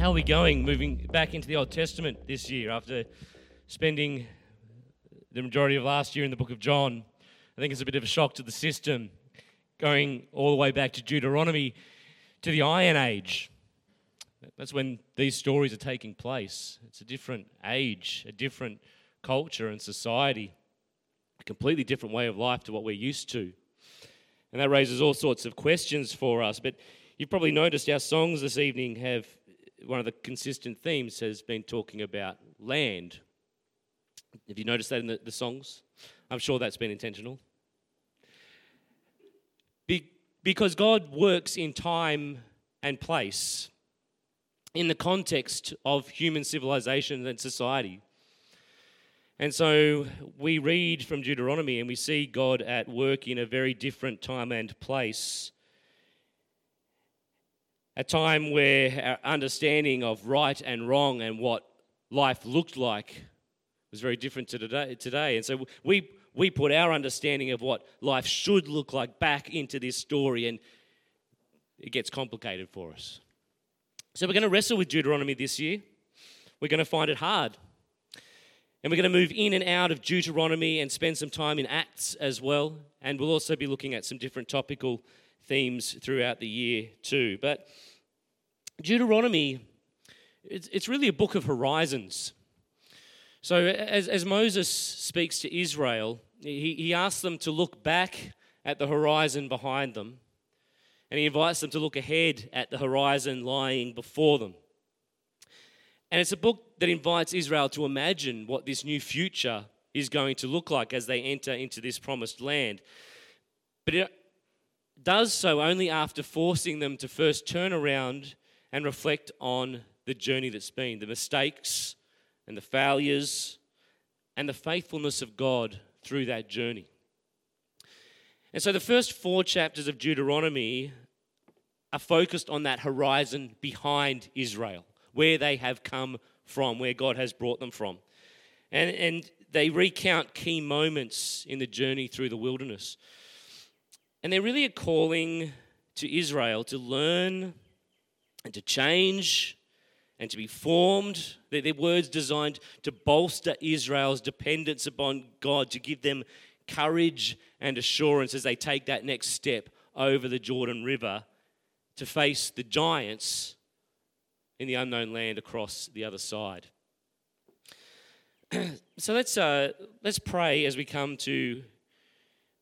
How are we going moving back into the Old Testament this year after spending the majority of last year in the book of John? I think it's a bit of a shock to the system going all the way back to Deuteronomy to the Iron Age. That's when these stories are taking place. It's a different age, a different culture and society a completely different way of life to what we're used to. And that raises all sorts of questions for us. But you've probably noticed our songs this evening have one of the consistent themes has been talking about land. Have you noticed that in the, the songs? I'm sure that's been intentional. Be, because God works in time and place, in the context of human civilization and society. And so we read from Deuteronomy and we see God at work in a very different time and place. A time where our understanding of right and wrong and what life looked like was very different to today. And so we, we put our understanding of what life should look like back into this story, and it gets complicated for us. So we're going to wrestle with Deuteronomy this year. We're going to find it hard. And we're going to move in and out of Deuteronomy and spend some time in Acts as well. And we'll also be looking at some different topical themes throughout the year too. But Deuteronomy, it's, it's really a book of horizons. So as, as Moses speaks to Israel, he, he asks them to look back at the horizon behind them. And he invites them to look ahead at the horizon lying before them. And it's a book that invites Israel to imagine what this new future is going to look like as they enter into this promised land. But it does so only after forcing them to first turn around and reflect on the journey that's been, the mistakes and the failures and the faithfulness of God through that journey. And so the first four chapters of Deuteronomy are focused on that horizon behind Israel where they have come from, where God has brought them from. And, and they recount key moments in the journey through the wilderness. And they're really a calling to Israel to learn and to change and to be formed. They're, they're words designed to bolster Israel's dependence upon God, to give them courage and assurance as they take that next step over the Jordan River to face the giants in the unknown land across the other side. so let's, uh, let's pray as we come to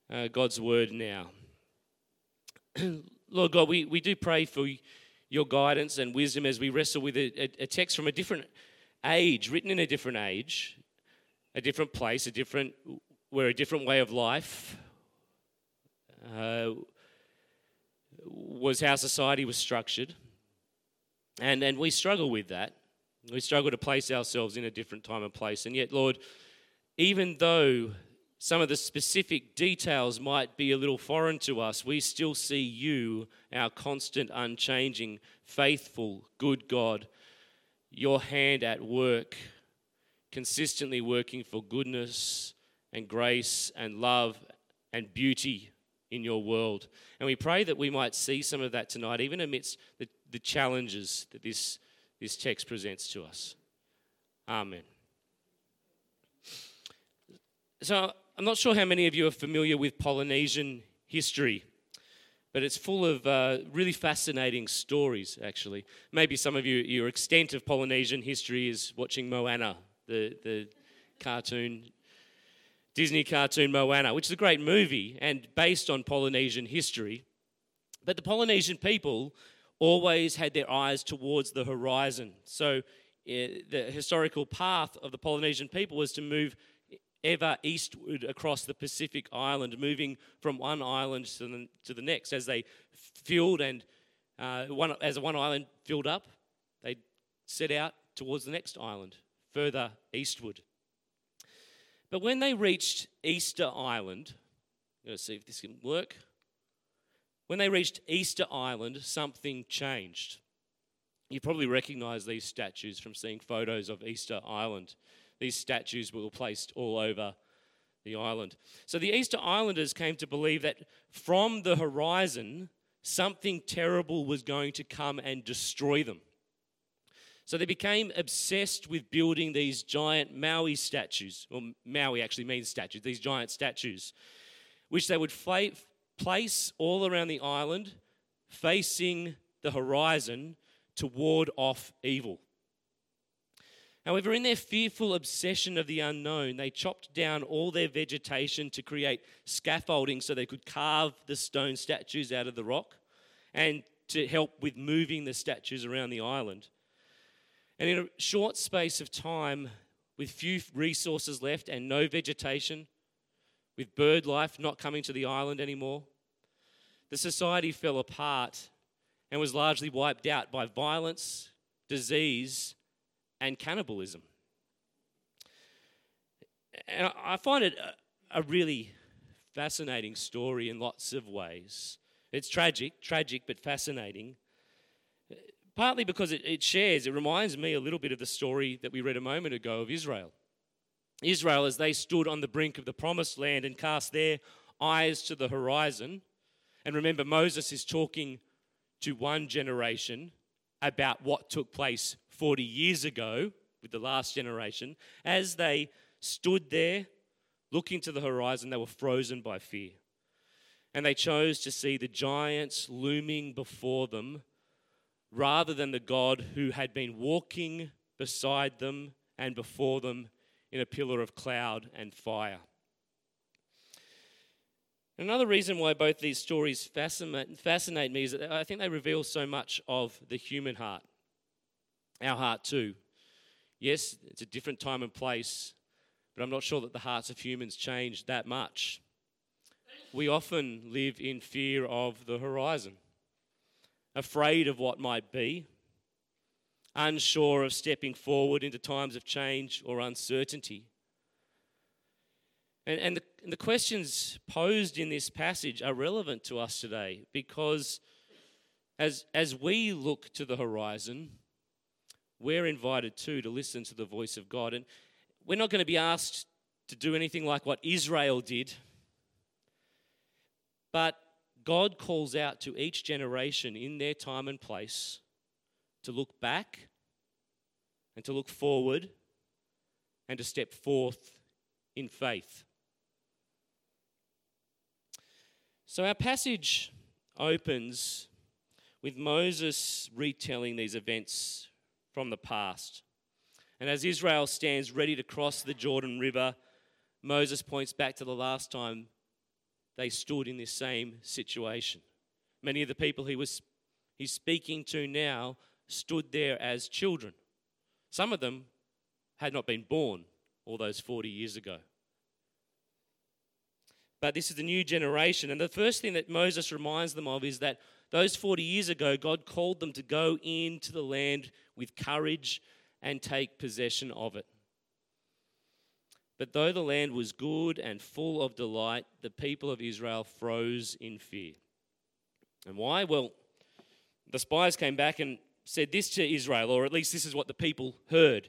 uh, God's word now. Lord God, we, we do pray for your guidance and wisdom as we wrestle with a, a, text from a different age, written in a different age, a different place, a different, where a different way of life uh, was how society was structured. And, and we struggle with that. We struggle to place ourselves in a different time and place. And yet, Lord, even though some of the specific details might be a little foreign to us, we still see you, our constant, unchanging, faithful, good God, your hand at work, consistently working for goodness and grace and love and beauty in your world. And we pray that we might see some of that tonight, even amidst the the challenges that this, this text presents to us. Amen. So, I'm not sure how many of you are familiar with Polynesian history, but it's full of uh, really fascinating stories, actually. Maybe some of you, your extent of Polynesian history is watching Moana, the, the cartoon, Disney cartoon Moana, which is a great movie and based on Polynesian history. But the Polynesian people always had their eyes towards the horizon. So, uh, the historical path of the Polynesian people was to move ever eastward across the Pacific island, moving from one island to the, to the next. As they filled and uh, one, as one island filled up, they set out towards the next island, further eastward. But when they reached Easter Island, I'm going to see if this can work. When they reached Easter Island, something changed. You probably recognize these statues from seeing photos of Easter Island. These statues were placed all over the island. So the Easter Islanders came to believe that from the horizon, something terrible was going to come and destroy them. So they became obsessed with building these giant Moai statues, or Moai actually means statues, these giant statues, which they would place all around the island, facing the horizon to ward off evil. However, in their fearful obsession of the unknown, they chopped down all their vegetation to create scaffolding so they could carve the stone statues out of the rock and to help with moving the statues around the island. And in a short space of time, with few resources left and no vegetation, with bird life not coming to the island anymore, the society fell apart and was largely wiped out by violence, disease, and cannibalism. And I find it a, really fascinating story in lots of ways. It's tragic, tragic, but fascinating. Partly because it, shares, it reminds me a little bit of the story that we read a moment ago of Israel. Israel, as they stood on the brink of the promised land and cast their eyes to the horizon. And remember, Moses is talking to one generation about what took place 40 years ago with the last generation, as they stood there looking to the horizon, they were frozen by fear. And they chose to see the giants looming before them rather than the God who had been walking beside them and before them in a pillar of cloud and fire. Another reason why both these stories fascinate, me is that I think they reveal so much of the human heart our heart too. Yes, it's a different time and place, but I'm not sure that the hearts of humans change that much. We often live in fear of the horizon, afraid of what might be, unsure of stepping forward into times of change or uncertainty. And, and, the, and the questions posed in this passage are relevant to us today because as, as we look to the horizon, we're invited too to listen to the voice of God. And we're not going to be asked to do anything like what Israel did, but God calls out to each generation in their time and place to look back and to look forward and to step forth in faith. So our passage opens with Moses retelling these events from the past. And as Israel stands ready to cross the Jordan River, Moses points back to the last time they stood in this same situation. Many of the people he was he's speaking to now stood there as children. Some of them had not been born all those 40 years ago. But this is the new generation. And the first thing that Moses reminds them of is that those 40 years ago, God called them to go into the land with courage and take possession of it. But though the land was good and full of delight, the people of Israel froze in fear. And why? Well, the spies came back and said this to Israel, or at least this is what the people heard.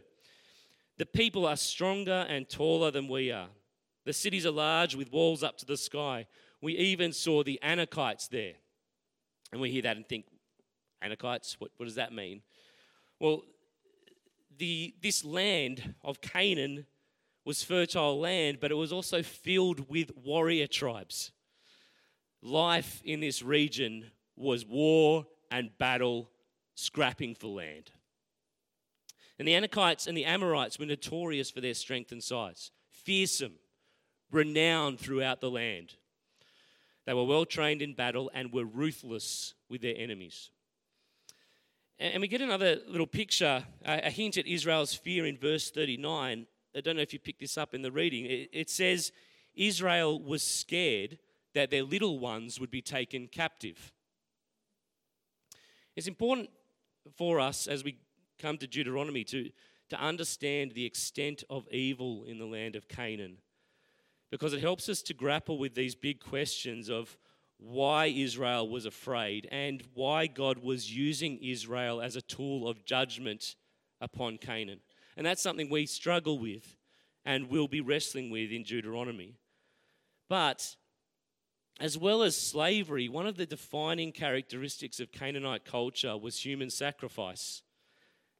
The people are stronger and taller than we are. The cities are large with walls up to the sky. We even saw the Anakites there. And we hear that and think, Anakites, what, what does that mean? Well, the, this land of Canaan was fertile land, but it was also filled with warrior tribes. Life in this region was war and battle, scrapping for land. And the Anakites and the Amorites were notorious for their strength and size, fearsome, renowned throughout the land. They were well trained in battle and were ruthless with their enemies. And we get another little picture, a hint at Israel's fear in verse 39. I don't know if you picked this up in the reading. It says, Israel was scared that their little ones would be taken captive. It's important for us as we come to Deuteronomy to, to understand the extent of evil in the land of Canaan because it helps us to grapple with these big questions of why Israel was afraid and why God was using Israel as a tool of judgment upon Canaan. And that's something we struggle with and will be wrestling with in Deuteronomy. But as well as slavery, one of the defining characteristics of Canaanite culture was human sacrifice,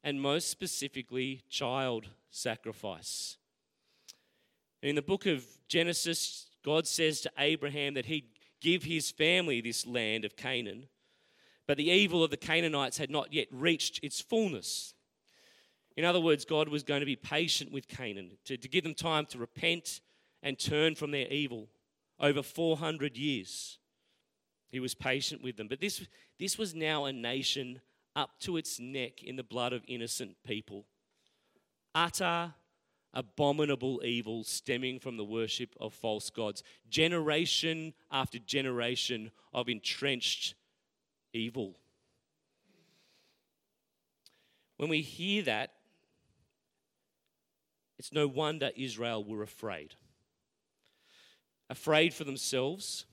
and most specifically, child sacrifice. In the book of Genesis, God says to Abraham that he'd give his family this land of Canaan, but the evil of the Canaanites had not yet reached its fullness. In other words, God was going to be patient with Canaan, to, to give them time to repent and turn from their evil. Over 400 years, he was patient with them. But this, this was now a nation up to its neck in the blood of innocent people. Utter, abominable evil stemming from the worship of false gods. Generation after generation of entrenched evil. When we hear that, it's no wonder Israel were afraid. Afraid for themselves,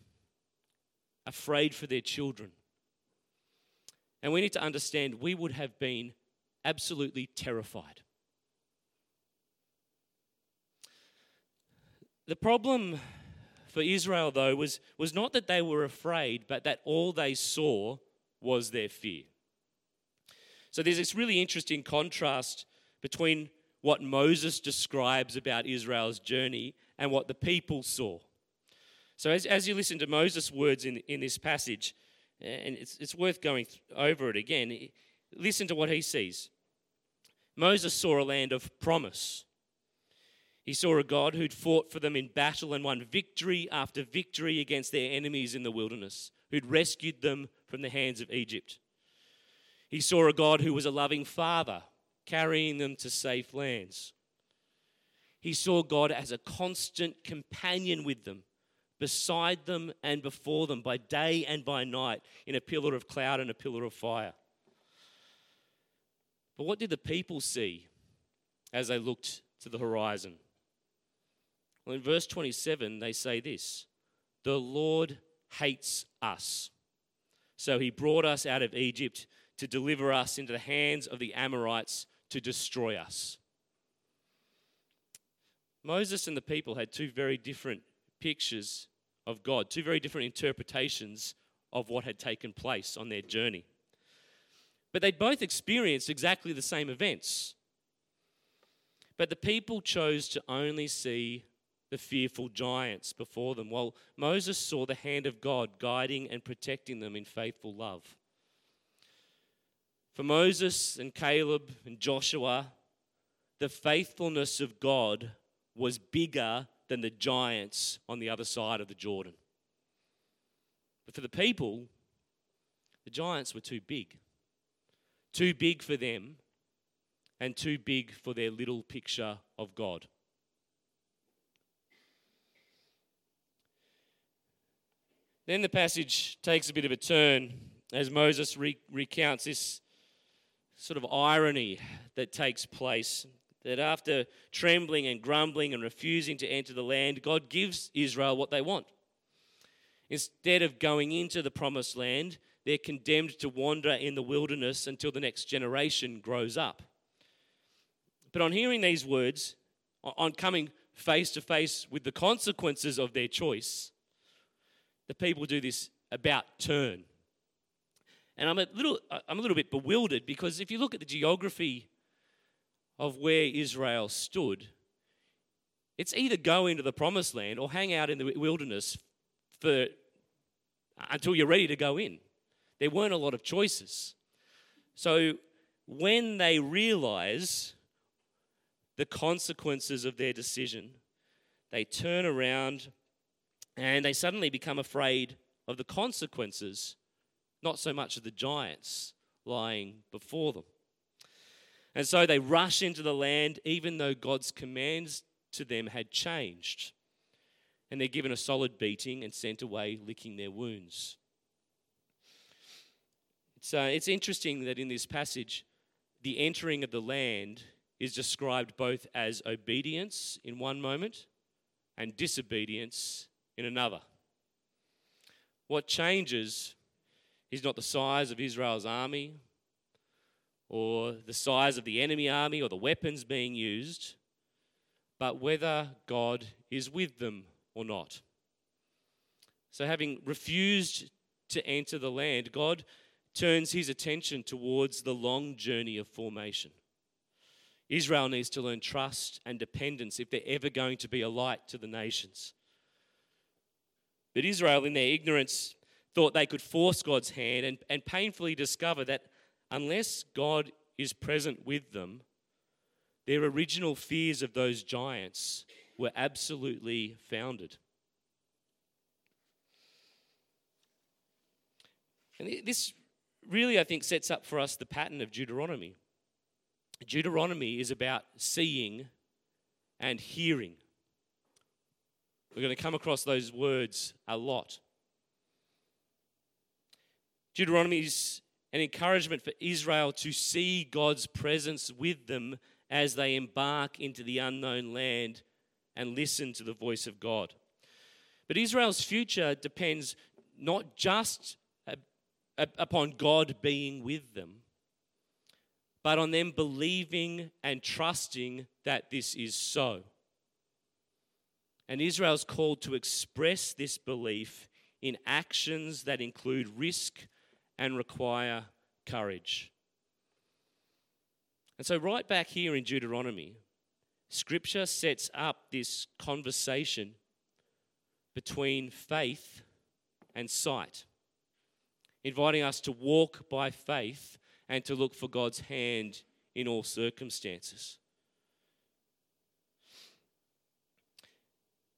afraid for their children. And we need to understand we would have been absolutely terrified. The problem for Israel, though, was, was not that they were afraid, but that all they saw was their fear. So there's this really interesting contrast between what Moses describes about Israel's journey and what the people saw. So, as, as you listen to Moses' words in, in this passage, and it's, it's worth going over it again, listen to what he sees. Moses saw a land of promise. He saw a God who'd fought for them in battle and won victory after victory against their enemies in the wilderness, who'd rescued them from the hands of Egypt. He saw a God who was a loving father carrying them to safe lands. He saw God as a constant companion with them, beside them and before them, by day and by night, in a pillar of cloud and a pillar of fire. But what did the people see as they looked to the horizon? Well, in verse 27, they say this The Lord hates us. So he brought us out of Egypt to deliver us into the hands of the Amorites to destroy us. Moses and the people had two very different pictures of God, two very different interpretations of what had taken place on their journey. But they'd both experienced exactly the same events. But the people chose to only see the fearful giants before them, while Moses saw the hand of God guiding and protecting them in faithful love. For Moses and Caleb and Joshua, the faithfulness of God was bigger than the giants on the other side of the Jordan. But for the people, the giants were too big. Too big for them, and too big for their little picture of God. Then the passage takes a bit of a turn as Moses re- recounts this sort of irony that takes place. That after trembling and grumbling and refusing to enter the land, God gives Israel what they want. Instead of going into the promised land, they're condemned to wander in the wilderness until the next generation grows up. But on hearing these words, on coming face to face with the consequences of their choice, the people do this about turn. And I'm a little, I'm a little bit bewildered because if you look at the geography of where Israel stood, it's either go into the promised land or hang out in the wilderness for until you're ready to go in. There weren't a lot of choices. So when they realize the consequences of their decision, they turn around and they suddenly become afraid of the consequences not so much of the giants lying before them. And so they rush into the land, even though God's commands to them had changed. And they're given a solid beating and sent away licking their wounds. Uh, it's interesting that in this passage, the entering of the land is described both as obedience in one moment and disobedience in another. What changes is not the size of Israel's army or the size of the enemy army or the weapons being used, but whether God is with them or not. So, having refused to enter the land, God turns his attention towards the long journey of formation. Israel needs to learn trust and dependence if they're ever going to be a light to the nations. But Israel, in their ignorance, thought they could force God's hand and, and painfully discover that unless God is present with them, their original fears of those giants were absolutely founded. And this really, I think, sets up for us the pattern of Deuteronomy. Deuteronomy is about seeing and hearing. We're going to come across those words a lot. Deuteronomy is an encouragement for Israel to see God's presence with them as they embark into the unknown land and listen to the voice of God. But Israel's future depends not just upon God being with them, but on them believing and trusting that this is so. And Israel's called to express this belief in actions that include risk and require courage. And so, right back here in Deuteronomy, Scripture sets up this conversation between faith and sight inviting us to walk by faith and to look for God's hand in all circumstances.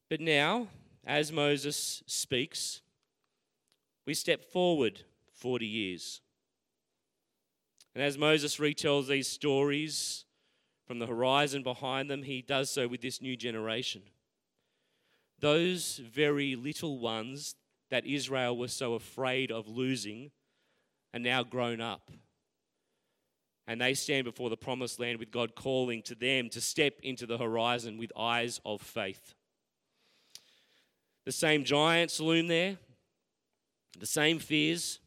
But now, as Moses speaks, we step forward 40 years. And as Moses retells these stories from the horizon behind them, he does so with this new generation. Those very little ones that Israel was so afraid of losing are now grown up. And they stand before the promised land with God calling to them to step into the horizon with eyes of faith. The same giants loom there, the same fears,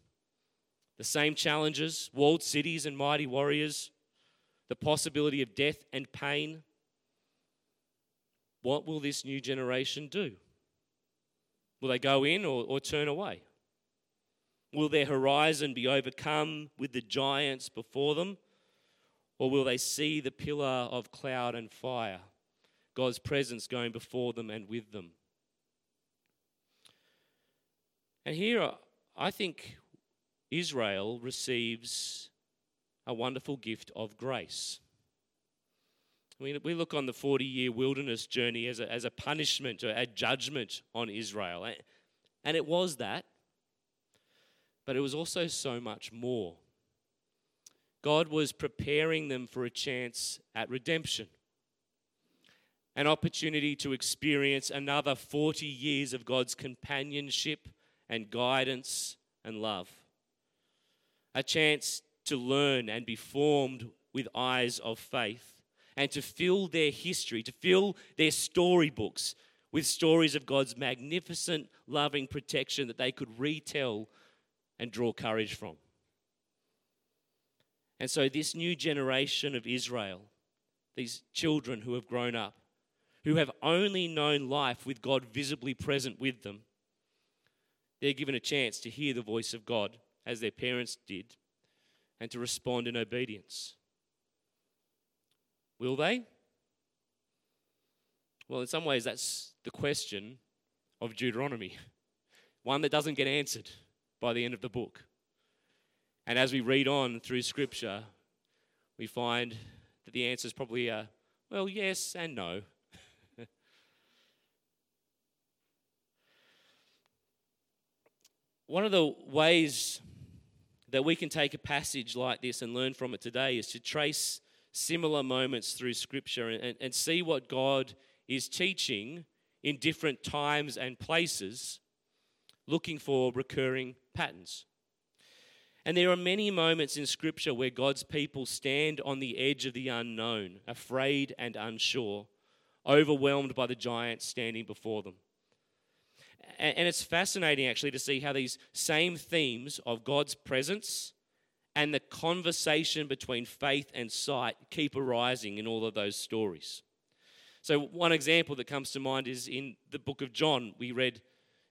the same challenges, walled cities and mighty warriors, the possibility of death and pain. What will this new generation do? Will they go in or, or turn away? Will their horizon be overcome with the giants before them? Or will they see the pillar of cloud and fire, God's presence going before them and with them? And here, uh, I think Israel receives a wonderful gift of grace. We, we look on the 40 year wilderness journey as a, as a punishment or a judgment on Israel. And it was that, but it was also so much more. God was preparing them for a chance at redemption, an opportunity to experience another 40 years of God's companionship and guidance and love, a chance to learn and be formed with eyes of faith and to fill their history, to fill their storybooks with stories of God's magnificent, loving protection that they could retell and draw courage from. And so, this new generation of Israel, these children who have grown up, who have only known life with God visibly present with them, they're given a chance to hear the voice of God as their parents did and to respond in obedience. Will they? Well, in some ways, that's the question of Deuteronomy, one that doesn't get answered by the end of the book. And as we read on through Scripture, we find that the answer is probably a well, yes and no. One of the ways that we can take a passage like this and learn from it today is to trace similar moments through Scripture and, and see what God is teaching in different times and places, looking for recurring patterns. And there are many moments in Scripture where God's people stand on the edge of the unknown, afraid and unsure, overwhelmed by the giants standing before them. And it's fascinating actually to see how these same themes of God's presence and the conversation between faith and sight keep arising in all of those stories. So, one example that comes to mind is in the book of John. We read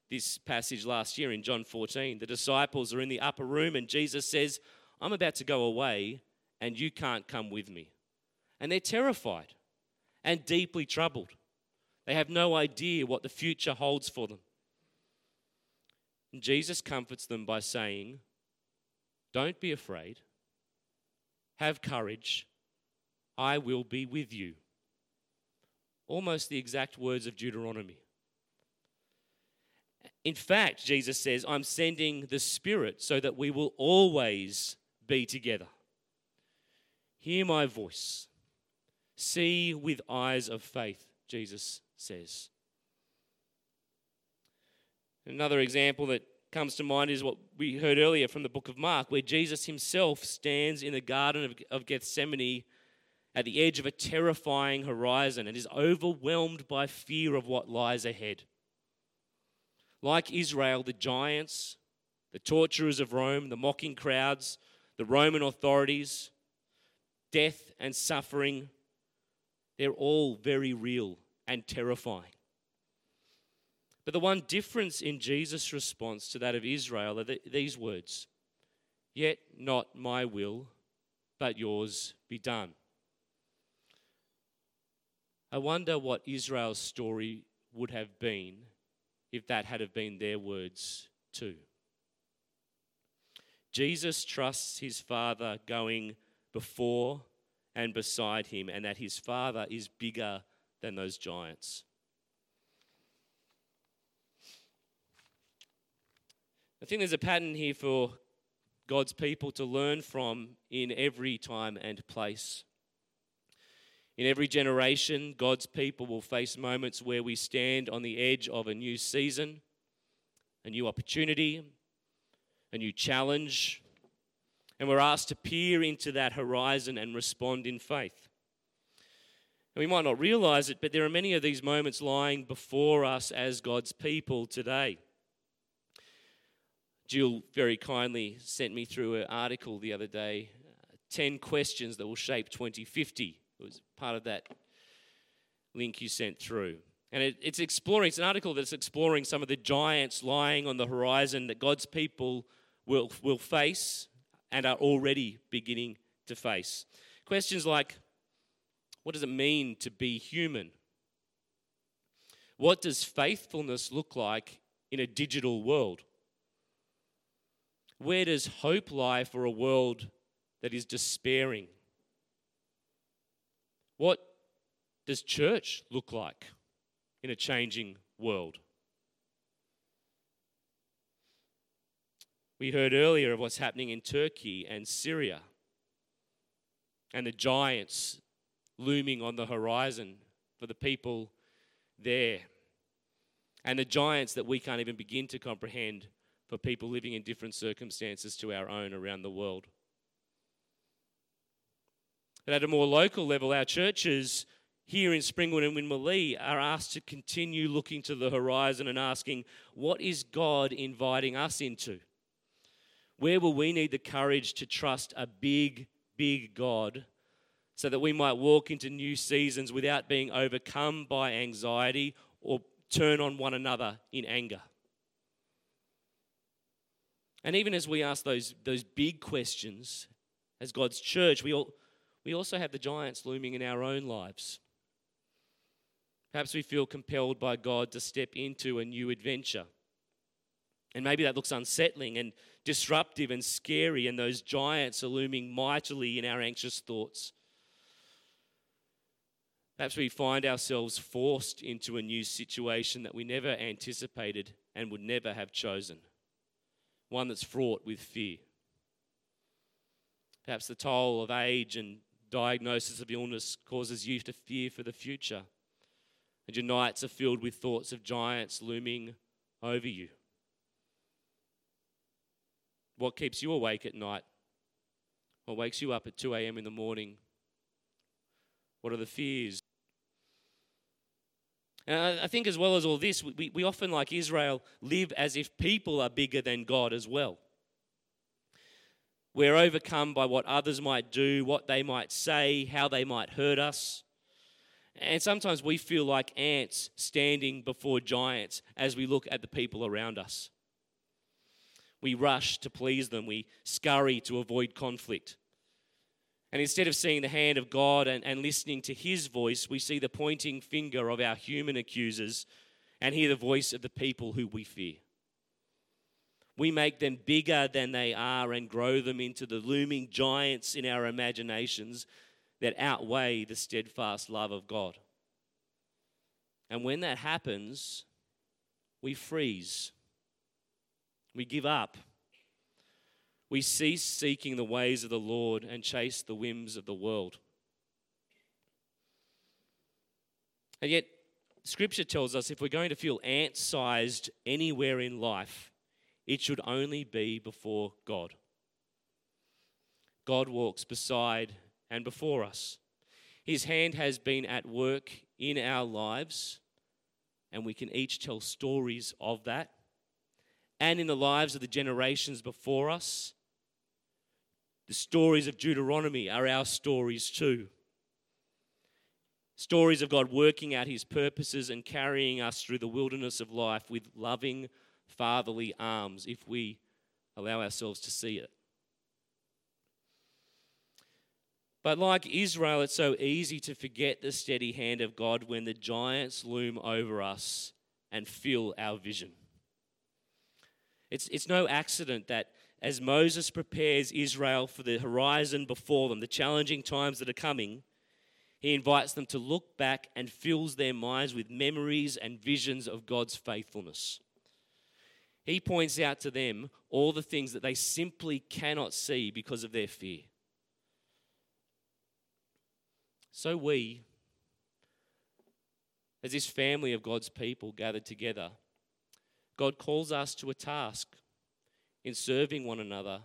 this passage last year in John 14. The disciples are in the upper room, and Jesus says, I'm about to go away, and you can't come with me. And they're terrified and deeply troubled. They have no idea what the future holds for them. And Jesus comforts them by saying, Don't be afraid. Have courage. I will be with you. Almost the exact words of Deuteronomy. In fact, Jesus says, I'm sending the Spirit so that we will always be together. Hear my voice. See with eyes of faith, Jesus says. Another example that comes to mind is what we heard earlier from the book of Mark, where Jesus himself stands in the Garden of, Gethsemane at the edge of a terrifying horizon and is overwhelmed by fear of what lies ahead. Like Israel, the giants, the torturers of Rome, the mocking crowds, the Roman authorities, death and suffering, they're all very real and terrifying. But the one difference in Jesus' response to that of Israel are these words Yet not my will, but yours be done. I wonder what Israel's story would have been if that had have been their words too. Jesus trusts his Father going before and beside him, and that his Father is bigger than those giants. I think there's a pattern here for God's people to learn from in every time and place. In every generation, God's people will face moments where we stand on the edge of a new season, a new opportunity, a new challenge, and we're asked to peer into that horizon and respond in faith. And we might not realize it, but there are many of these moments lying before us as God's people today. Jill very kindly sent me through an article the other day uh, 10 questions that will shape 2050. It was part of that link you sent through. And it, it's exploring, it's an article that's exploring some of the giants lying on the horizon that God's people will, will face and are already beginning to face. Questions like what does it mean to be human? What does faithfulness look like in a digital world? Where does hope lie for a world that is despairing? What does church look like in a changing world? We heard earlier of what's happening in Turkey and Syria and the giants looming on the horizon for the people there. And the giants that we can't even begin to comprehend for people living in different circumstances to our own around the world. But at a more local level, our churches here in Springwood and Winmalee are asked to continue looking to the horizon and asking, what is God inviting us into? Where will we need the courage to trust a big, big God so that we might walk into new seasons without being overcome by anxiety or turn on one another in anger? And even as we ask those, those big questions as God's church, we, all, we also have the giants looming in our own lives. Perhaps we feel compelled by God to step into a new adventure. And maybe that looks unsettling and disruptive and scary, and those giants are looming mightily in our anxious thoughts. Perhaps we find ourselves forced into a new situation that we never anticipated and would never have chosen one that's fraught with fear. Perhaps the toll of age and diagnosis of illness causes you to fear for the future, and your nights are filled with thoughts of giants looming over you. What keeps you awake at night? What wakes you up at 2 a.m. in the morning? What are the fears? And I think, as well as all this, we, we often, like Israel, live as if people are bigger than God as well. We're overcome by what others might do, what they might say, how they might hurt us. And sometimes we feel like ants standing before giants as we look at the people around us. We rush to please them, we scurry to avoid conflict. And instead of seeing the hand of God and, and listening to his voice, we see the pointing finger of our human accusers and hear the voice of the people who we fear. We make them bigger than they are and grow them into the looming giants in our imaginations that outweigh the steadfast love of God. And when that happens, we freeze, we give up we cease seeking the ways of the Lord and chase the whims of the world. And yet, Scripture tells us if we're going to feel ant sized anywhere in life, it should only be before God. God walks beside and before us. His hand has been at work in our lives, and we can each tell stories of that. And in the lives of the generations before us, the stories of Deuteronomy are our stories too. Stories of God working out his purposes and carrying us through the wilderness of life with loving, fatherly arms if we allow ourselves to see it. But like Israel, it's so easy to forget the steady hand of God when the giants loom over us and fill our vision. It's, it's no accident that as Moses prepares Israel for the horizon before them, the challenging times that are coming, he invites them to look back and fills their minds with memories and visions of God's faithfulness. He points out to them all the things that they simply cannot see because of their fear. So we, as this family of God's people gathered together, God calls us to a task in serving one another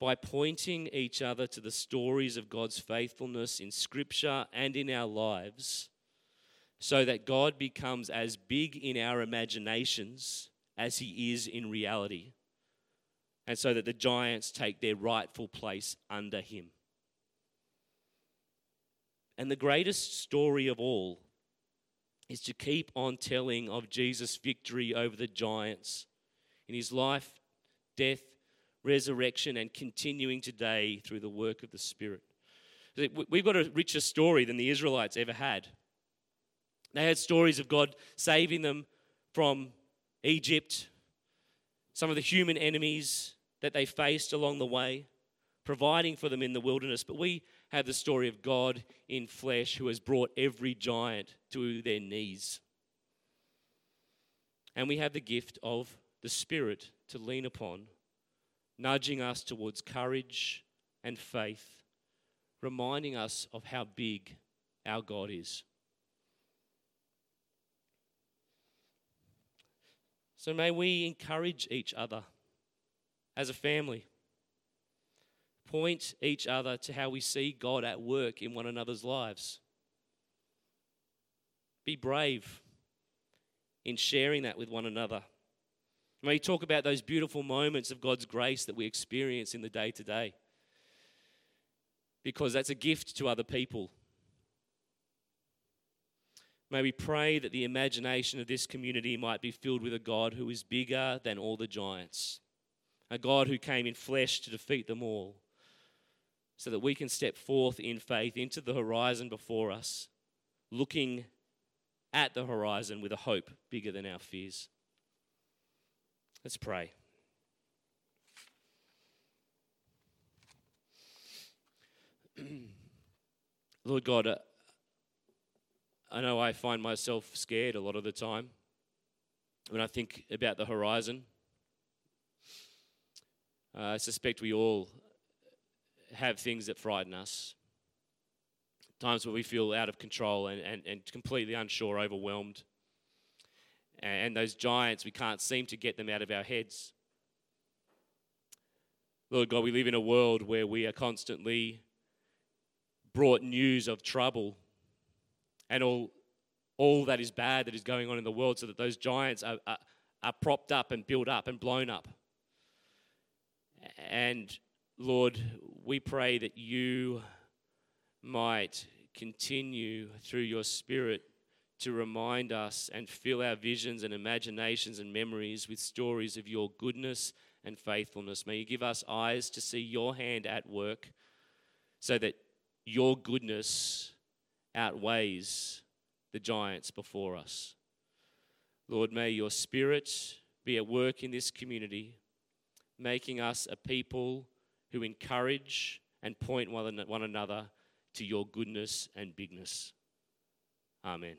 by pointing each other to the stories of God's faithfulness in Scripture and in our lives, so that God becomes as big in our imaginations as He is in reality, and so that the giants take their rightful place under Him. And the greatest story of all is to keep on telling of Jesus' victory over the giants in his life, death, resurrection, and continuing today through the work of the Spirit. We've got a richer story than the Israelites ever had. They had stories of God saving them from Egypt, some of the human enemies that they faced along the way, providing for them in the wilderness. But we have the story of God in flesh who has brought every giant to their knees. And we have the gift of the Spirit to lean upon, nudging us towards courage and faith, reminding us of how big our God is. So may we encourage each other as a family. Point each other to how we see God at work in one another's lives. Be brave in sharing that with one another. May you talk about those beautiful moments of God's grace that we experience in the day to day. Because that's a gift to other people. May we pray that the imagination of this community might be filled with a God who is bigger than all the giants, a God who came in flesh to defeat them all, so that we can step forth in faith into the horizon before us, looking at the horizon with a hope bigger than our fears. Let's pray. Lord God, uh, I know I find myself scared a lot of the time when I think about the horizon. Uh, I suspect we all have things that frighten us. Times where we feel out of control and, and, and completely unsure, overwhelmed. And those giants, we can't seem to get them out of our heads. Lord God, we live in a world where we are constantly brought news of trouble and all, all that is bad that is going on in the world so that those giants are, are, are propped up and built up and blown up. And Lord, we pray that you might continue through your Spirit to remind us and fill our visions and imaginations and memories with stories of your goodness and faithfulness. May you give us eyes to see your hand at work so that your goodness outweighs the giants before us. Lord, may your spirit be at work in this community, making us a people who encourage and point one another to your goodness and bigness. Amen.